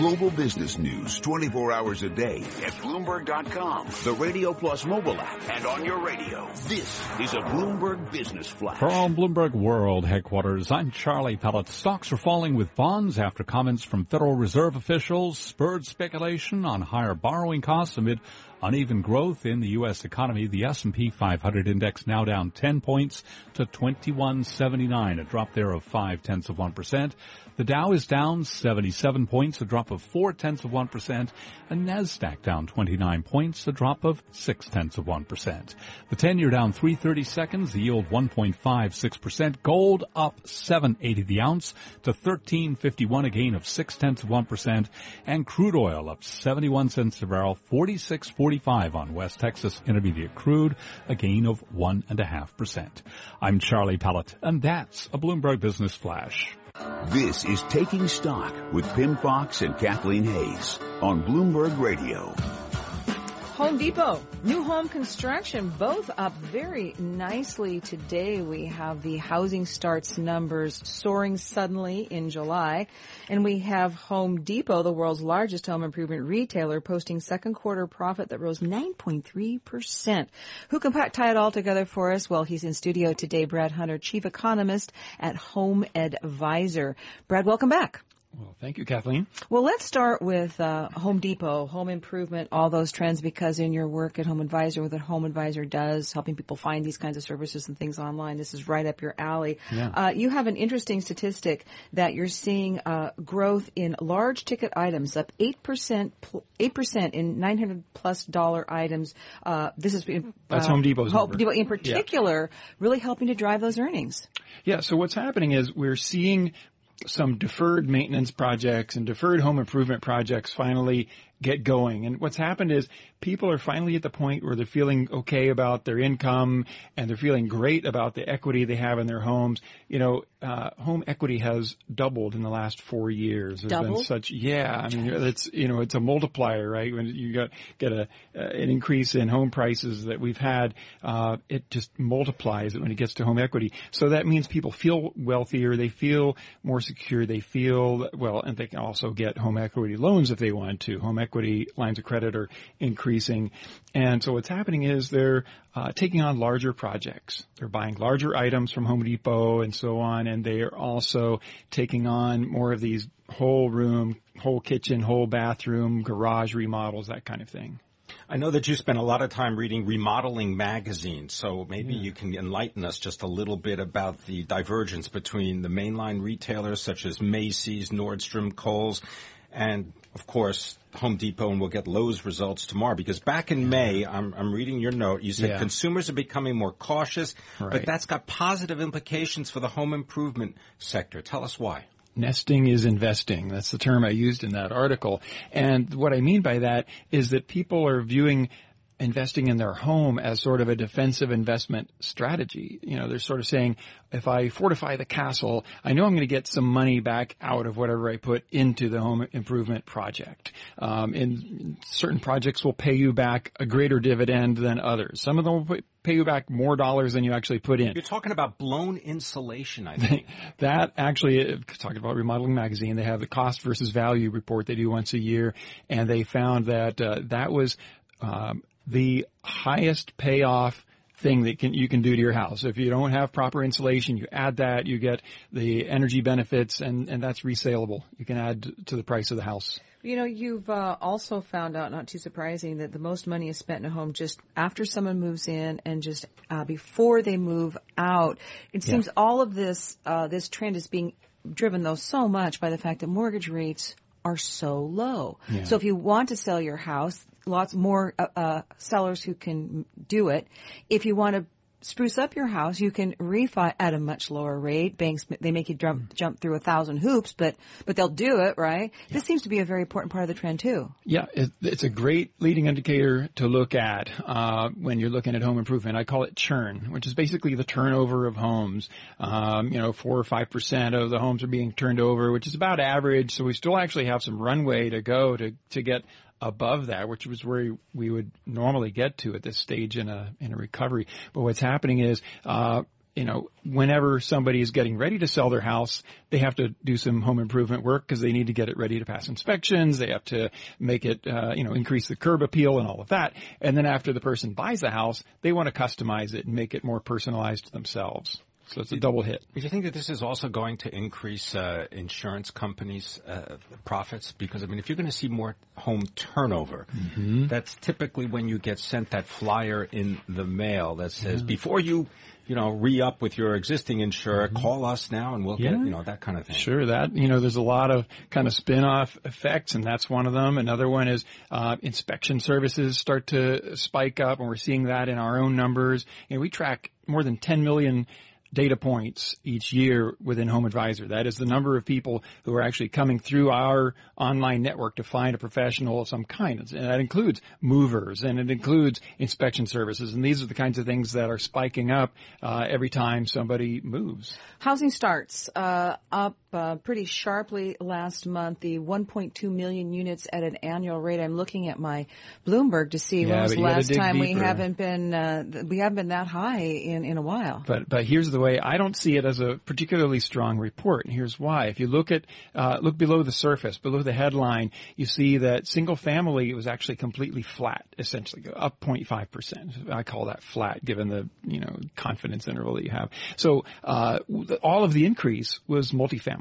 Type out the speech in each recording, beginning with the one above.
Global business news 24 hours a day at Bloomberg.com, the Radio Plus mobile app, and on your radio. This is a Bloomberg Business Flash. From Bloomberg World headquarters, I'm Charlie Pellet. Stocks are falling with bonds after comments from Federal Reserve officials spurred speculation on higher borrowing costs amid uneven growth in the U.S. economy. The S&P 500 index now down 10 points to 2179, a drop there of five tenths of one percent. The Dow is down 77 points, a drop of four tenths of one percent, and Nasdaq down 29 points, a drop of six tenths of one percent. The 10-year down 330 seconds, the yield 1.56 percent. Gold up 780 the ounce to 1351, a gain of six tenths of one percent, and crude oil up 71 cents a barrel, 46.45 on West Texas Intermediate crude, a gain of one and a half percent. I'm Charlie Pellet, and that's a Bloomberg Business Flash. This is Taking Stock with Pimm Fox and Kathleen Hays on Bloomberg Radio. Home Depot, new home construction, both up very nicely today. We have the housing starts numbers soaring suddenly in July. And we have Home Depot, the world's largest home improvement retailer, posting second quarter profit that rose 9.3%. Who can tie it all together for us? Well, he's in studio today, Brad Hunter, chief economist at Home Advisor. Brad, welcome back. Well, thank you, Kathleen. Well, let's start with uh, Home Depot, home improvement, all those trends, because in your work at HomeAdvisor, what HomeAdvisor does, helping people find these kinds of services and things online, this is right up your alley. Yeah. Uh, you have an interesting statistic that you're seeing uh, growth in large ticket items, up 8%, 8% in 900 plus dollar items. Uh, this is That's Home Depot's Home Depot in particular, yeah. really helping to drive those earnings. Yeah, so what's happening is we're seeing some deferred maintenance projects and deferred home improvement projects finally get going. And what's happened is people are finally at the point where they're feeling okay about their income and they're feeling great about the equity they have in their homes. You know, uh, home equity has doubled in the last four years. There's been such, yeah, I mean, it's, you know, it's a multiplier, right? When you got, get a, uh, an increase in home prices that we've had, uh, it just multiplies when it gets to home equity. So that means people feel wealthier, they feel more secure, they feel, well, and they can also get home equity loans if they want to. Home equity lines of credit are increasing. And so what's happening is they're uh, taking on larger projects. They're buying larger items from Home Depot and so on, and they are also taking on more of these whole room, whole kitchen, whole bathroom, garage remodels, that kind of thing. I know that you spend a lot of time reading remodeling magazines, so maybe yeah. you can enlighten us just a little bit about the divergence between the mainline retailers such as Macy's, Nordstrom, Kohl's, and of course, Home Depot and we'll get Lowe's results tomorrow because back in mm-hmm. May, I'm, I'm reading your note, you said yeah. consumers are becoming more cautious, right. but that's got positive implications for the home improvement sector. Tell us why. Nesting is investing. That's the term I used in that article. And what I mean by that is that people are viewing investing in their home as sort of a defensive investment strategy. You know, they're sort of saying, if I fortify the castle, I know I'm going to get some money back out of whatever I put into the home improvement project. Um, and certain projects will pay you back a greater dividend than others. Some of them will pay you back more dollars than you actually put in. You're talking about blown insulation, I think. that actually, talking about Remodeling Magazine, they have the cost versus value report they do once a year, and they found that uh, that was um, the highest payoff thing that can, you can do to your house. If you don't have proper insulation, you add that, you get the energy benefits and, and that's resaleable. You can add to the price of the house. You know, you've uh, also found out, not too surprising, that the most money is spent in a home just after someone moves in and just uh, before they move out. It seems yeah. all of this uh, this trend is being driven though so much by the fact that mortgage rates are so low. Yeah. So if you want to sell your house, lots more uh, uh, sellers who can do it. If you want to spruce up your house, you can refi at a much lower rate. Banks they make you jump jump through a thousand hoops, but but they'll do it, right? Yeah. This seems to be a very important part of the trend too. Yeah, it's a great leading indicator to look at uh, when you're looking at home improvement. I call it churn, which is basically the turnover of homes. Um, you know, four or five percent of the homes are being turned over, which is about average. So we still actually have some runway to go to to get above that, which was where we would normally get to at this stage in a in a recovery. But what's happening is uh, you know, whenever somebody is getting ready to sell their house, they have to do some home improvement work because they need to get it ready to pass inspections. They have to make it, uh, you know, increase the curb appeal and all of that. And then after the person buys the house, they want to customize it and make it more personalized to themselves. So it's a double hit. Do you think that this is also going to increase uh, insurance companies' uh, profits? Because I mean, if you're going to see more home turnover, mm-hmm. that's typically when you get sent that flyer in the mail that says, yeah. "Before you you know, re-up with your existing insurer, mm-hmm. call us now and we'll yeah. get, you know, that kind of thing. Sure, that, you know, there's a lot of kind of spin-off effects and that's one of them. Another one is, uh, inspection services start to spike up and we're seeing that in our own numbers. You know, we track more than 10 million data points each year within HomeAdvisor. That is the number of people who are actually coming through our online network to find a professional of some kind. And that includes movers and it includes inspection services. And these are the kinds of things that are spiking up uh, every time somebody moves. Housing starts uh, up uh, pretty sharply last month. The 1.2 million units at an annual rate. I'm looking at my Bloomberg to see yeah, when was the last time deeper. we haven't been uh, we haven't been that high in in a while. But but here's the way I don't see it as a particularly strong report, and here's why. If you look at uh, look below the surface, below the headline, you see that single family was actually completely flat, essentially up 0.5 percent. I call that flat, given the you know confidence interval that you have. So uh, all of the increase was multifamily,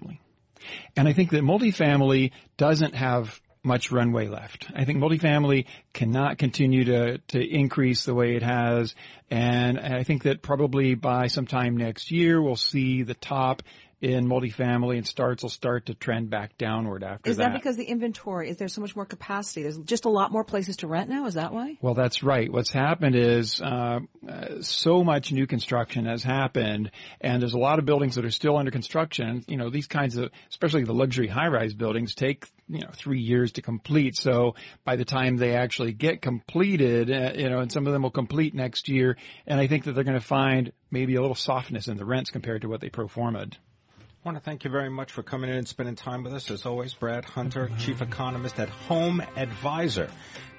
and I think that multifamily doesn't have much runway left. I think multifamily cannot continue to, to increase the way it has. And I think that probably by sometime next year, we'll see the top in multifamily and starts will start to trend back downward after is that. Is that because the inventory, is there so much more capacity? There's just a lot more places to rent now? Is that why? Well, that's right. What's happened is, uh, uh, so much new construction has happened and there's a lot of buildings that are still under construction. You know, these kinds of, especially the luxury high-rise buildings take, you know, three years to complete. So by the time they actually get completed, uh, you know, and some of them will complete next year. And I think that they're going to find maybe a little softness in the rents compared to what they pro forma'd. I want to thank you very much for coming in and spending time with us. As always, Brad Hunter, mm-hmm. Chief Economist at Home Advisor,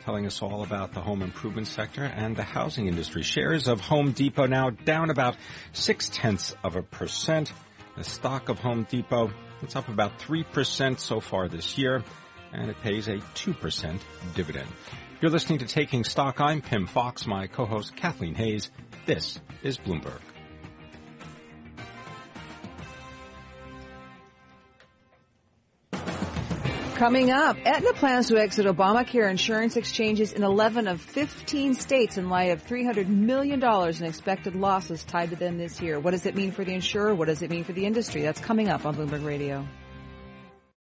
telling us all about the home improvement sector and the housing industry. Shares of Home Depot now down about six tenths of a percent. The stock of Home Depot, it's up about 3% so far this year, and it pays a 2% dividend. You're listening to Taking Stock. I'm Pimm Fox, my co-host Kathleen Hays. This is Bloomberg. Coming up, Aetna plans to exit Obamacare insurance exchanges in 11 of 15 states in light of $300 million in expected losses tied to them this year. What does it mean for the insurer? What does it mean for the industry? That's coming up on Bloomberg Radio.